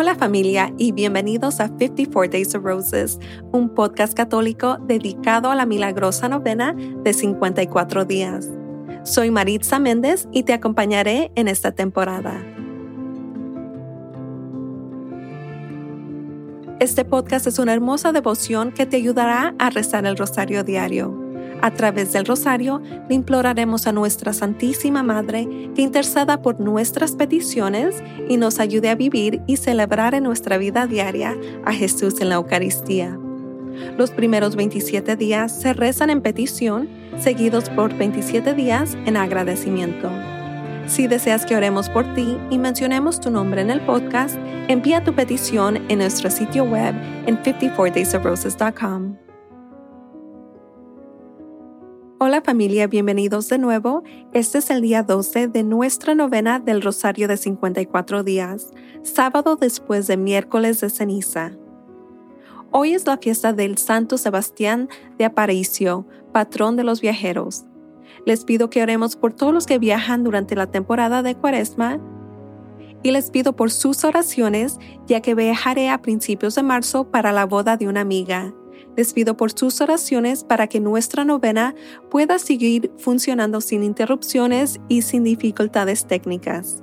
Hola familia y bienvenidos a 54 Days of Roses, un podcast católico dedicado a la milagrosa novena de 54 días. Soy Maritza Méndez y te acompañaré en esta temporada. Este podcast es una hermosa devoción que te ayudará a rezar el rosario diario. A través del rosario le imploraremos a nuestra Santísima Madre que interceda por nuestras peticiones y nos ayude a vivir y celebrar en nuestra vida diaria a Jesús en la Eucaristía. Los primeros 27 días se rezan en petición, seguidos por 27 días en agradecimiento. Si deseas que oremos por ti y mencionemos tu nombre en el podcast, envía tu petición en nuestro sitio web en 54daysofroses.com. Hola familia, bienvenidos de nuevo. Este es el día 12 de nuestra novena del Rosario de 54 días, sábado después de miércoles de ceniza. Hoy es la fiesta del Santo Sebastián de Aparicio, patrón de los viajeros. Les pido que oremos por todos los que viajan durante la temporada de Cuaresma y les pido por sus oraciones, ya que viajaré a principios de marzo para la boda de una amiga. Les pido por sus oraciones para que nuestra novena pueda seguir funcionando sin interrupciones y sin dificultades técnicas.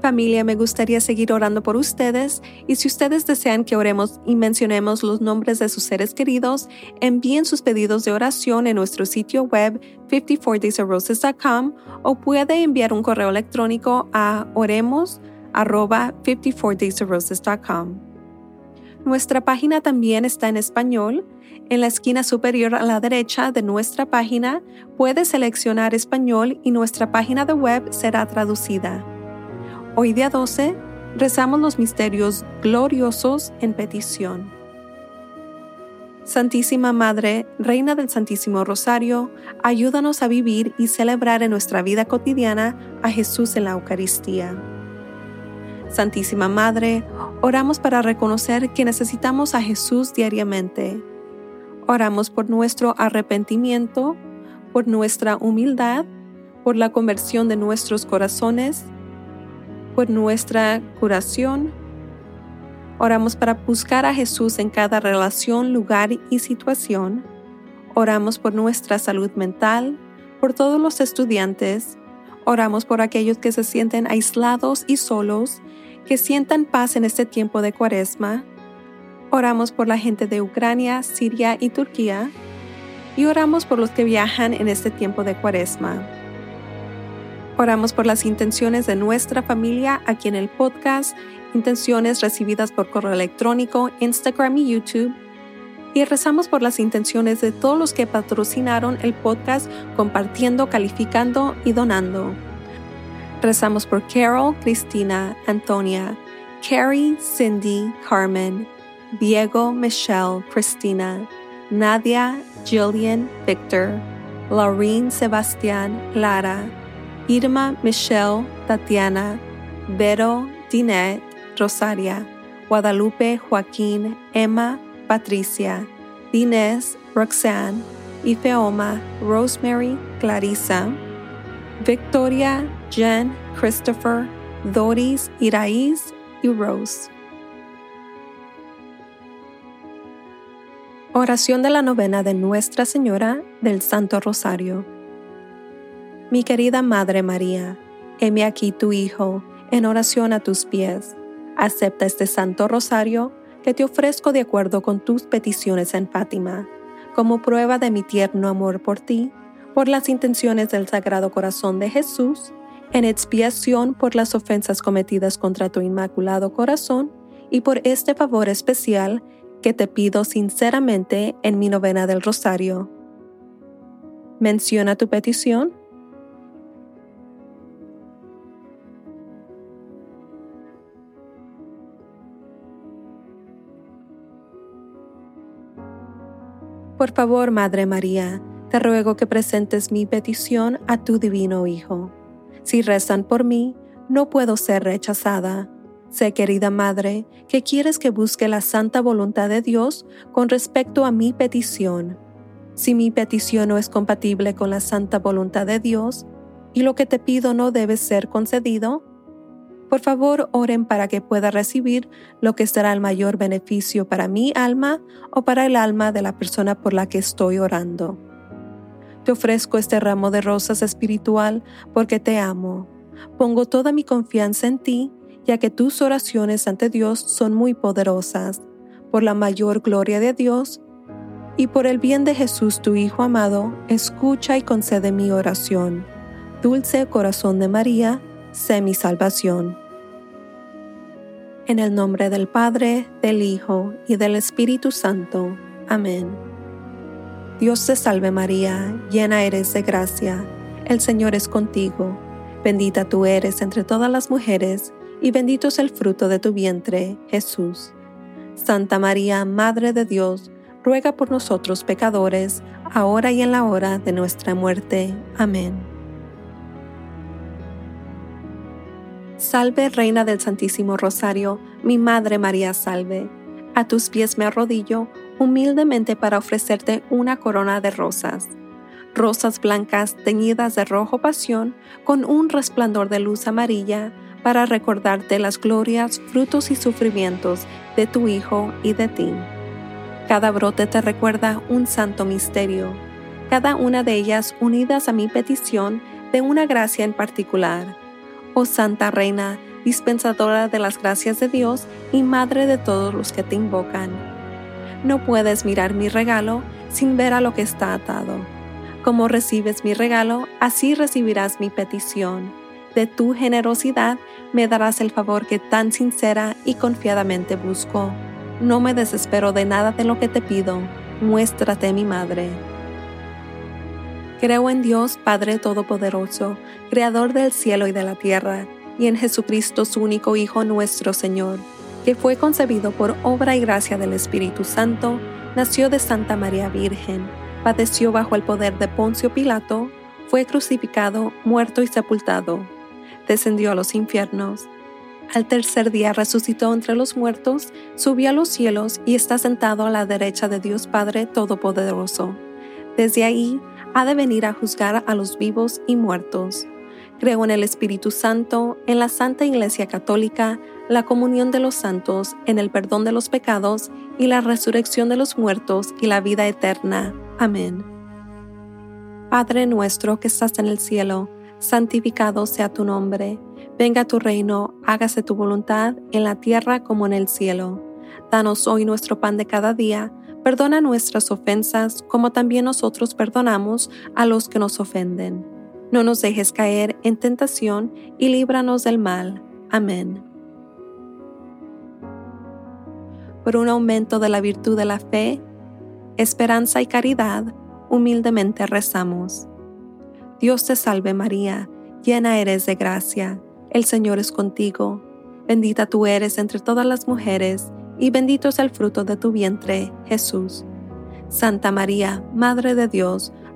Familia, me gustaría seguir orando por ustedes y si ustedes desean que oremos y mencionemos los nombres de sus seres queridos, envíen sus pedidos de oración en nuestro sitio web 54daysofroses.com o puede enviar un correo electrónico a oremos 54daysofroses.com. Nuestra página también está en español. En la esquina superior a la derecha de nuestra página puedes seleccionar español y nuestra página de web será traducida. Hoy día 12 rezamos los misterios gloriosos en petición. Santísima Madre, Reina del Santísimo Rosario, ayúdanos a vivir y celebrar en nuestra vida cotidiana a Jesús en la Eucaristía. Santísima Madre, oramos para reconocer que necesitamos a Jesús diariamente. Oramos por nuestro arrepentimiento, por nuestra humildad, por la conversión de nuestros corazones, por nuestra curación. Oramos para buscar a Jesús en cada relación, lugar y situación. Oramos por nuestra salud mental, por todos los estudiantes. Oramos por aquellos que se sienten aislados y solos que sientan paz en este tiempo de cuaresma. Oramos por la gente de Ucrania, Siria y Turquía. Y oramos por los que viajan en este tiempo de cuaresma. Oramos por las intenciones de nuestra familia aquí en el podcast, intenciones recibidas por correo electrónico, Instagram y YouTube. Y rezamos por las intenciones de todos los que patrocinaron el podcast compartiendo, calificando y donando. Rezamos por Carol, Cristina, Antonia, Carrie, Cindy, Carmen, Diego, Michelle, Cristina, Nadia, Jillian, Victor, Laureen, Sebastián, Lara, Irma, Michelle, Tatiana, Vero, Dinette, Rosaria, Guadalupe, Joaquín, Emma, Patricia, Inés, Roxanne, Ifeoma, Rosemary, Clarissa, Victoria, Jen, Christopher, Doris, Iraís y Rose. Oración de la novena de Nuestra Señora del Santo Rosario. Mi querida Madre María, heme aquí tu Hijo, en oración a tus pies. Acepta este Santo Rosario que te ofrezco de acuerdo con tus peticiones en Fátima, como prueba de mi tierno amor por ti, por las intenciones del Sagrado Corazón de Jesús en expiación por las ofensas cometidas contra tu inmaculado corazón y por este favor especial que te pido sinceramente en mi novena del rosario. Menciona tu petición. Por favor, Madre María, te ruego que presentes mi petición a tu divino Hijo si rezan por mí, no puedo ser rechazada. Sé, querida Madre, que quieres que busque la santa voluntad de Dios con respecto a mi petición. Si mi petición no es compatible con la santa voluntad de Dios y lo que te pido no debe ser concedido, Por favor, oren para que pueda recibir lo que será el mayor beneficio para mi alma o para el alma de la persona por la que estoy orando. Te ofrezco este ramo de rosas espiritual porque te amo. Pongo toda mi confianza en ti, ya que tus oraciones ante Dios son muy poderosas. Por la mayor gloria de Dios y por el bien de Jesús tu Hijo amado, escucha y concede mi oración. Dulce corazón de María, sé mi salvación. En el nombre del Padre, del Hijo y del Espíritu Santo. Amén. Dios te salve María, llena eres de gracia, el Señor es contigo, bendita tú eres entre todas las mujeres, y bendito es el fruto de tu vientre, Jesús. Santa María, Madre de Dios, ruega por nosotros pecadores, ahora y en la hora de nuestra muerte. Amén. Salve, Reina del Santísimo Rosario, mi Madre María salve. A tus pies me arrodillo humildemente para ofrecerte una corona de rosas. Rosas blancas teñidas de rojo pasión con un resplandor de luz amarilla para recordarte las glorias, frutos y sufrimientos de tu Hijo y de ti. Cada brote te recuerda un santo misterio, cada una de ellas unidas a mi petición de una gracia en particular oh Santa Reina, dispensadora de las gracias de Dios y Madre de todos los que te invocan. No puedes mirar mi regalo sin ver a lo que está atado. Como recibes mi regalo, así recibirás mi petición. De tu generosidad me darás el favor que tan sincera y confiadamente busco. No me desespero de nada de lo que te pido. Muéstrate mi madre. Creo en Dios Padre Todopoderoso, Creador del cielo y de la tierra, y en Jesucristo su único Hijo nuestro Señor, que fue concebido por obra y gracia del Espíritu Santo, nació de Santa María Virgen, padeció bajo el poder de Poncio Pilato, fue crucificado, muerto y sepultado, descendió a los infiernos. Al tercer día resucitó entre los muertos, subió a los cielos y está sentado a la derecha de Dios Padre Todopoderoso. Desde ahí ha de venir a juzgar a los vivos y muertos. Creo en el Espíritu Santo, en la Santa Iglesia Católica, la comunión de los santos, en el perdón de los pecados y la resurrección de los muertos y la vida eterna. Amén. Padre nuestro que estás en el cielo, santificado sea tu nombre. Venga tu reino, hágase tu voluntad en la tierra como en el cielo. Danos hoy nuestro pan de cada día Perdona nuestras ofensas como también nosotros perdonamos a los que nos ofenden. No nos dejes caer en tentación y líbranos del mal. Amén. Por un aumento de la virtud de la fe, esperanza y caridad, humildemente rezamos. Dios te salve María, llena eres de gracia, el Señor es contigo, bendita tú eres entre todas las mujeres, y bendito es el fruto de tu vientre, Jesús. Santa María, Madre de Dios,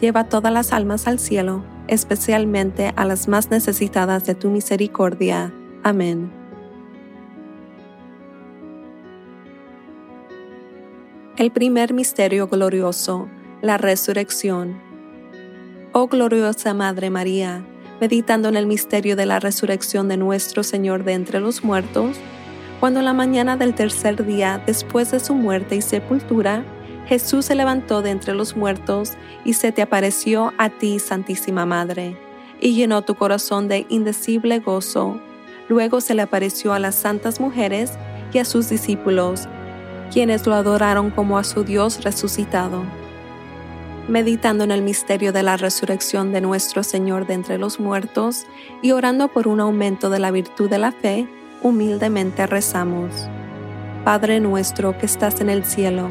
lleva todas las almas al cielo, especialmente a las más necesitadas de tu misericordia. Amén. El primer misterio glorioso, la resurrección. Oh gloriosa Madre María, meditando en el misterio de la resurrección de nuestro Señor de entre los muertos, cuando la mañana del tercer día después de su muerte y sepultura, Jesús se levantó de entre los muertos y se te apareció a ti, Santísima Madre, y llenó tu corazón de indecible gozo. Luego se le apareció a las santas mujeres y a sus discípulos, quienes lo adoraron como a su Dios resucitado. Meditando en el misterio de la resurrección de nuestro Señor de entre los muertos y orando por un aumento de la virtud de la fe, humildemente rezamos. Padre nuestro que estás en el cielo,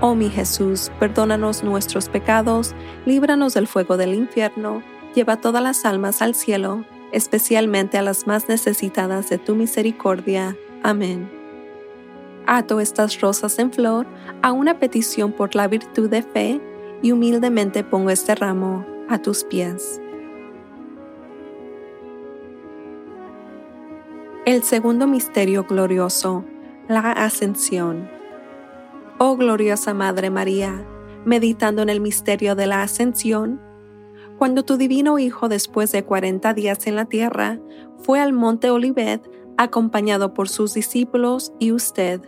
Oh mi Jesús, perdónanos nuestros pecados, líbranos del fuego del infierno, lleva todas las almas al cielo, especialmente a las más necesitadas de tu misericordia. Amén. Ato estas rosas en flor a una petición por la virtud de fe y humildemente pongo este ramo a tus pies. El segundo misterio glorioso, la ascensión. Oh gloriosa Madre María, meditando en el misterio de la ascensión, cuando tu divino Hijo después de cuarenta días en la tierra fue al monte Olivet acompañado por sus discípulos y usted,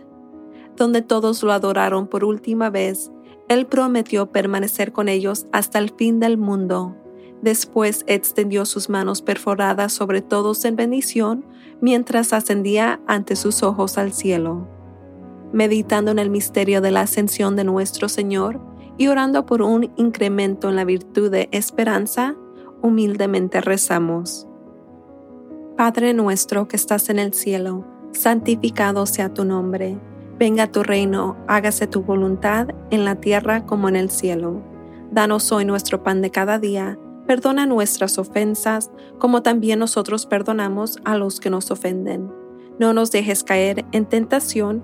donde todos lo adoraron por última vez, Él prometió permanecer con ellos hasta el fin del mundo. Después extendió sus manos perforadas sobre todos en bendición mientras ascendía ante sus ojos al cielo. Meditando en el misterio de la ascensión de nuestro Señor y orando por un incremento en la virtud de esperanza, humildemente rezamos. Padre nuestro que estás en el cielo, santificado sea tu nombre, venga tu reino, hágase tu voluntad en la tierra como en el cielo. Danos hoy nuestro pan de cada día, perdona nuestras ofensas como también nosotros perdonamos a los que nos ofenden. No nos dejes caer en tentación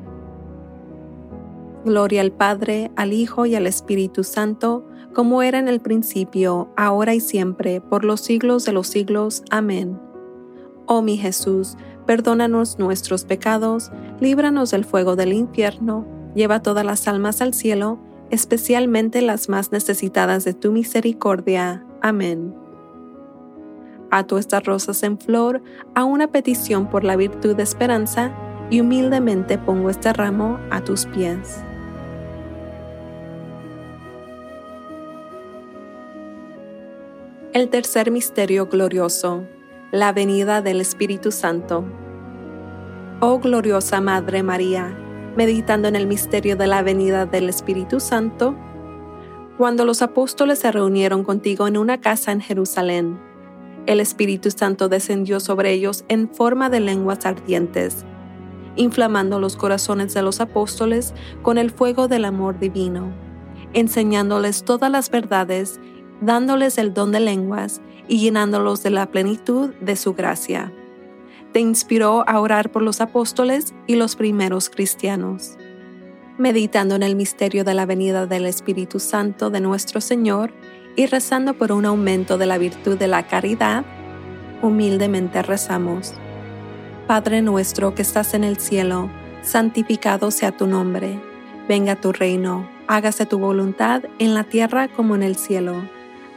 Gloria al Padre, al Hijo y al Espíritu Santo, como era en el principio, ahora y siempre, por los siglos de los siglos. Amén. Oh mi Jesús, perdónanos nuestros pecados, líbranos del fuego del infierno, lleva todas las almas al cielo, especialmente las más necesitadas de tu misericordia. Amén. Ato estas rosas en flor a una petición por la virtud de esperanza y humildemente pongo este ramo a tus pies. El tercer misterio glorioso la venida del Espíritu Santo. Oh gloriosa Madre María, meditando en el misterio de la venida del Espíritu Santo, cuando los apóstoles se reunieron contigo en una casa en Jerusalén, el Espíritu Santo descendió sobre ellos en forma de lenguas ardientes, inflamando los corazones de los apóstoles con el fuego del amor divino, enseñándoles todas las verdades, dándoles el don de lenguas y llenándolos de la plenitud de su gracia. Te inspiró a orar por los apóstoles y los primeros cristianos. Meditando en el misterio de la venida del Espíritu Santo de nuestro Señor y rezando por un aumento de la virtud de la caridad, humildemente rezamos. Padre nuestro que estás en el cielo, santificado sea tu nombre, venga tu reino, hágase tu voluntad en la tierra como en el cielo.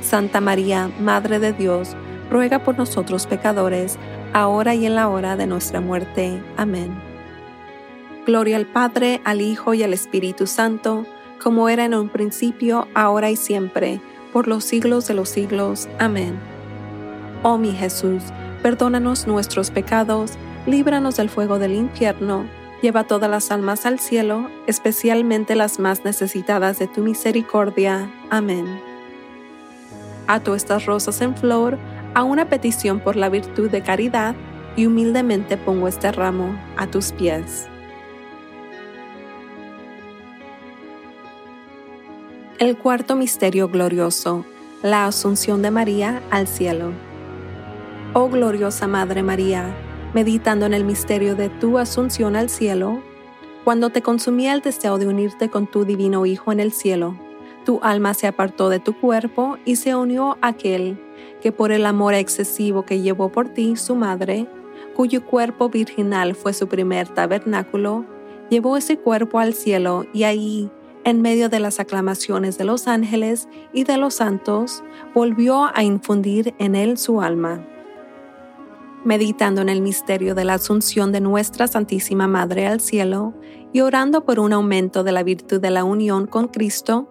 Santa María, Madre de Dios, ruega por nosotros pecadores, ahora y en la hora de nuestra muerte. Amén. Gloria al Padre, al Hijo y al Espíritu Santo, como era en un principio, ahora y siempre, por los siglos de los siglos. Amén. Oh mi Jesús, Perdónanos nuestros pecados, líbranos del fuego del infierno, lleva todas las almas al cielo, especialmente las más necesitadas de tu misericordia. Amén. Ato estas rosas en flor a una petición por la virtud de caridad y humildemente pongo este ramo a tus pies. El cuarto misterio glorioso, la asunción de María al cielo. Oh gloriosa Madre María, meditando en el misterio de tu asunción al cielo, cuando te consumía el deseo de unirte con tu divino Hijo en el cielo, tu alma se apartó de tu cuerpo y se unió a aquel que por el amor excesivo que llevó por ti su madre, cuyo cuerpo virginal fue su primer tabernáculo, llevó ese cuerpo al cielo y ahí, en medio de las aclamaciones de los ángeles y de los santos, volvió a infundir en él su alma. Meditando en el misterio de la asunción de nuestra Santísima Madre al cielo y orando por un aumento de la virtud de la unión con Cristo,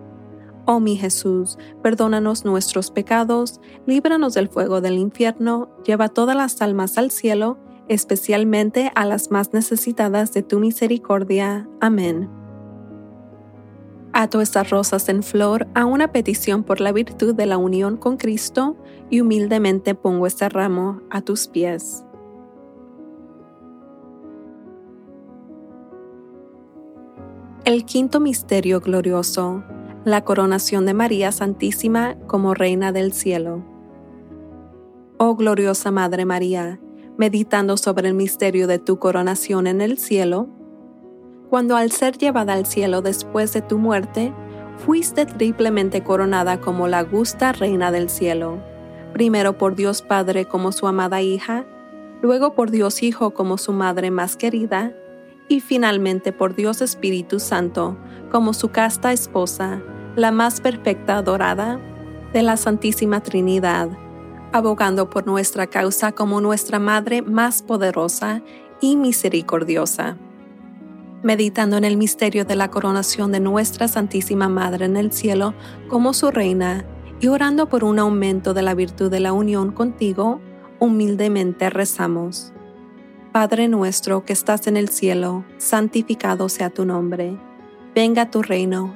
Oh mi Jesús, perdónanos nuestros pecados, líbranos del fuego del infierno, lleva todas las almas al cielo, especialmente a las más necesitadas de tu misericordia. Amén. Ato estas rosas en flor a una petición por la virtud de la unión con Cristo y humildemente pongo este ramo a tus pies. El quinto misterio glorioso, la coronación de María Santísima como Reina del Cielo. Oh gloriosa Madre María, meditando sobre el misterio de tu coronación en el cielo, cuando al ser llevada al cielo después de tu muerte, fuiste triplemente coronada como la gusta reina del cielo, primero por Dios Padre como su amada hija, luego por Dios Hijo como su madre más querida, y finalmente por Dios Espíritu Santo como su casta esposa, la más perfecta adorada de la Santísima Trinidad, abogando por nuestra causa como nuestra Madre más poderosa y misericordiosa meditando en el misterio de la coronación de nuestra Santísima Madre en el cielo como su reina y orando por un aumento de la virtud de la unión contigo, humildemente rezamos. Padre nuestro que estás en el cielo, santificado sea tu nombre. Venga tu reino,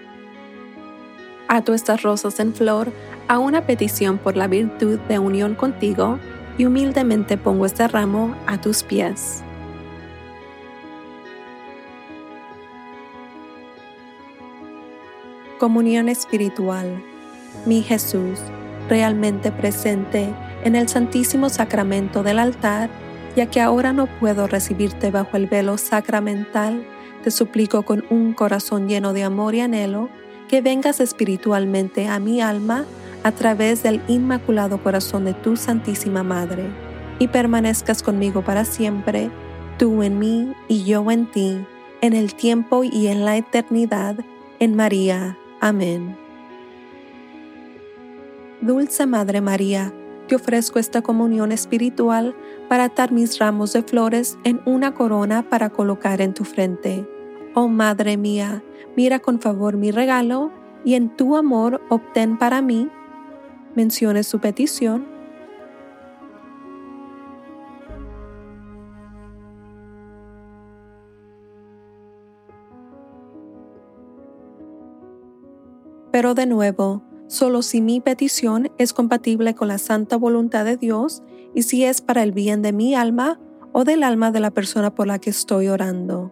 Ato estas rosas en flor a una petición por la virtud de unión contigo y humildemente pongo este ramo a tus pies. Comunión espiritual. Mi Jesús realmente presente en el Santísimo Sacramento del altar, ya que ahora no puedo recibirte bajo el velo sacramental, te suplico con un corazón lleno de amor y anhelo que vengas espiritualmente a mi alma a través del inmaculado corazón de tu Santísima Madre, y permanezcas conmigo para siempre, tú en mí y yo en ti, en el tiempo y en la eternidad, en María. Amén. Dulce Madre María, te ofrezco esta comunión espiritual para atar mis ramos de flores en una corona para colocar en tu frente. Oh Madre mía, mira con favor mi regalo y en tu amor obtén para mí. Mencione su petición. Pero de nuevo, solo si mi petición es compatible con la santa voluntad de Dios y si es para el bien de mi alma o del alma de la persona por la que estoy orando.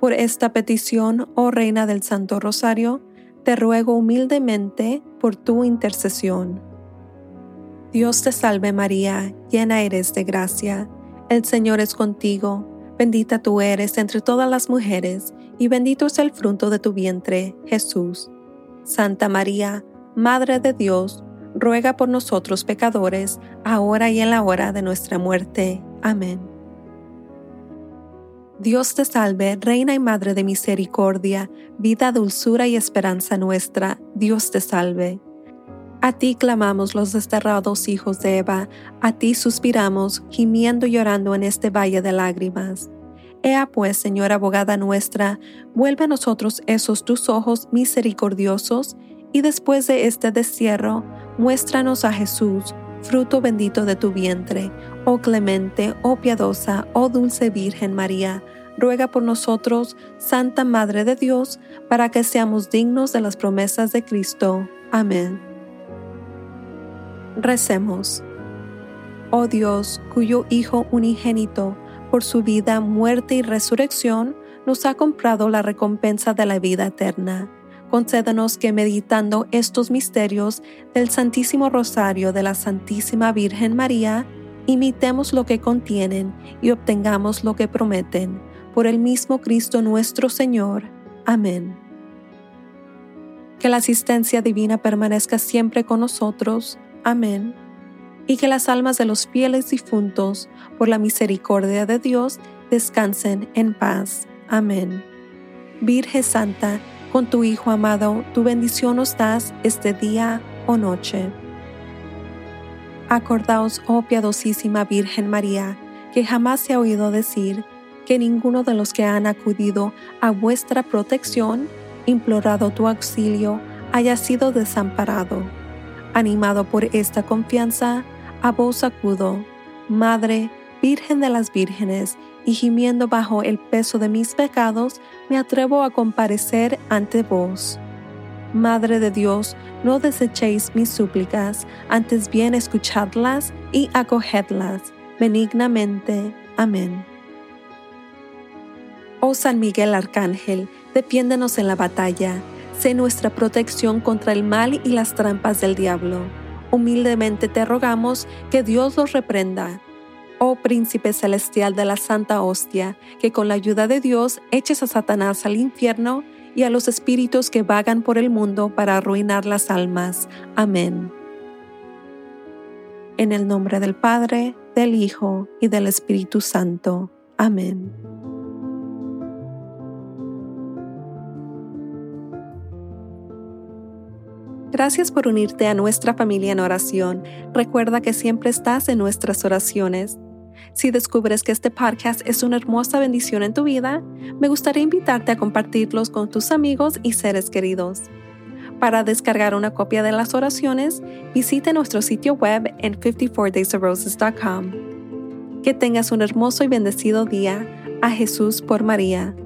Por esta petición, oh Reina del Santo Rosario, te ruego humildemente por tu intercesión. Dios te salve María, llena eres de gracia, el Señor es contigo, bendita tú eres entre todas las mujeres, y bendito es el fruto de tu vientre, Jesús. Santa María, Madre de Dios, ruega por nosotros pecadores, ahora y en la hora de nuestra muerte. Amén. Dios te salve, Reina y Madre de Misericordia, vida, dulzura y esperanza nuestra, Dios te salve. A ti clamamos los desterrados hijos de Eva, a ti suspiramos, gimiendo y llorando en este valle de lágrimas. Ea pues, Señora abogada nuestra, vuelve a nosotros esos tus ojos misericordiosos, y después de este destierro, muéstranos a Jesús, fruto bendito de tu vientre. Oh clemente, oh piadosa, oh dulce Virgen María, ruega por nosotros, Santa Madre de Dios, para que seamos dignos de las promesas de Cristo. Amén. Recemos. Oh Dios, cuyo Hijo unigénito, por su vida, muerte y resurrección, nos ha comprado la recompensa de la vida eterna. Concédanos que meditando estos misterios del Santísimo Rosario de la Santísima Virgen María, imitemos lo que contienen y obtengamos lo que prometen. Por el mismo Cristo nuestro Señor. Amén. Que la asistencia divina permanezca siempre con nosotros. Amén y que las almas de los fieles difuntos, por la misericordia de Dios, descansen en paz. Amén. Virgen Santa, con tu Hijo amado, tu bendición nos das este día o noche. Acordaos, oh piadosísima Virgen María, que jamás se ha oído decir que ninguno de los que han acudido a vuestra protección, implorado tu auxilio, haya sido desamparado. Animado por esta confianza, a vos acudo, Madre, Virgen de las Vírgenes, y gimiendo bajo el peso de mis pecados, me atrevo a comparecer ante vos. Madre de Dios, no desechéis mis súplicas, antes bien escuchadlas y acogedlas benignamente. Amén. Oh San Miguel Arcángel, defiéndenos en la batalla, sé nuestra protección contra el mal y las trampas del diablo humildemente te rogamos que Dios los reprenda. Oh príncipe celestial de la Santa Hostia, que con la ayuda de Dios eches a Satanás al infierno y a los espíritus que vagan por el mundo para arruinar las almas. Amén. En el nombre del Padre, del Hijo y del Espíritu Santo. Amén. Gracias por unirte a nuestra familia en oración. Recuerda que siempre estás en nuestras oraciones. Si descubres que este podcast es una hermosa bendición en tu vida, me gustaría invitarte a compartirlos con tus amigos y seres queridos. Para descargar una copia de las oraciones, visite nuestro sitio web en 54daysofroses.com. Que tengas un hermoso y bendecido día. A Jesús por María.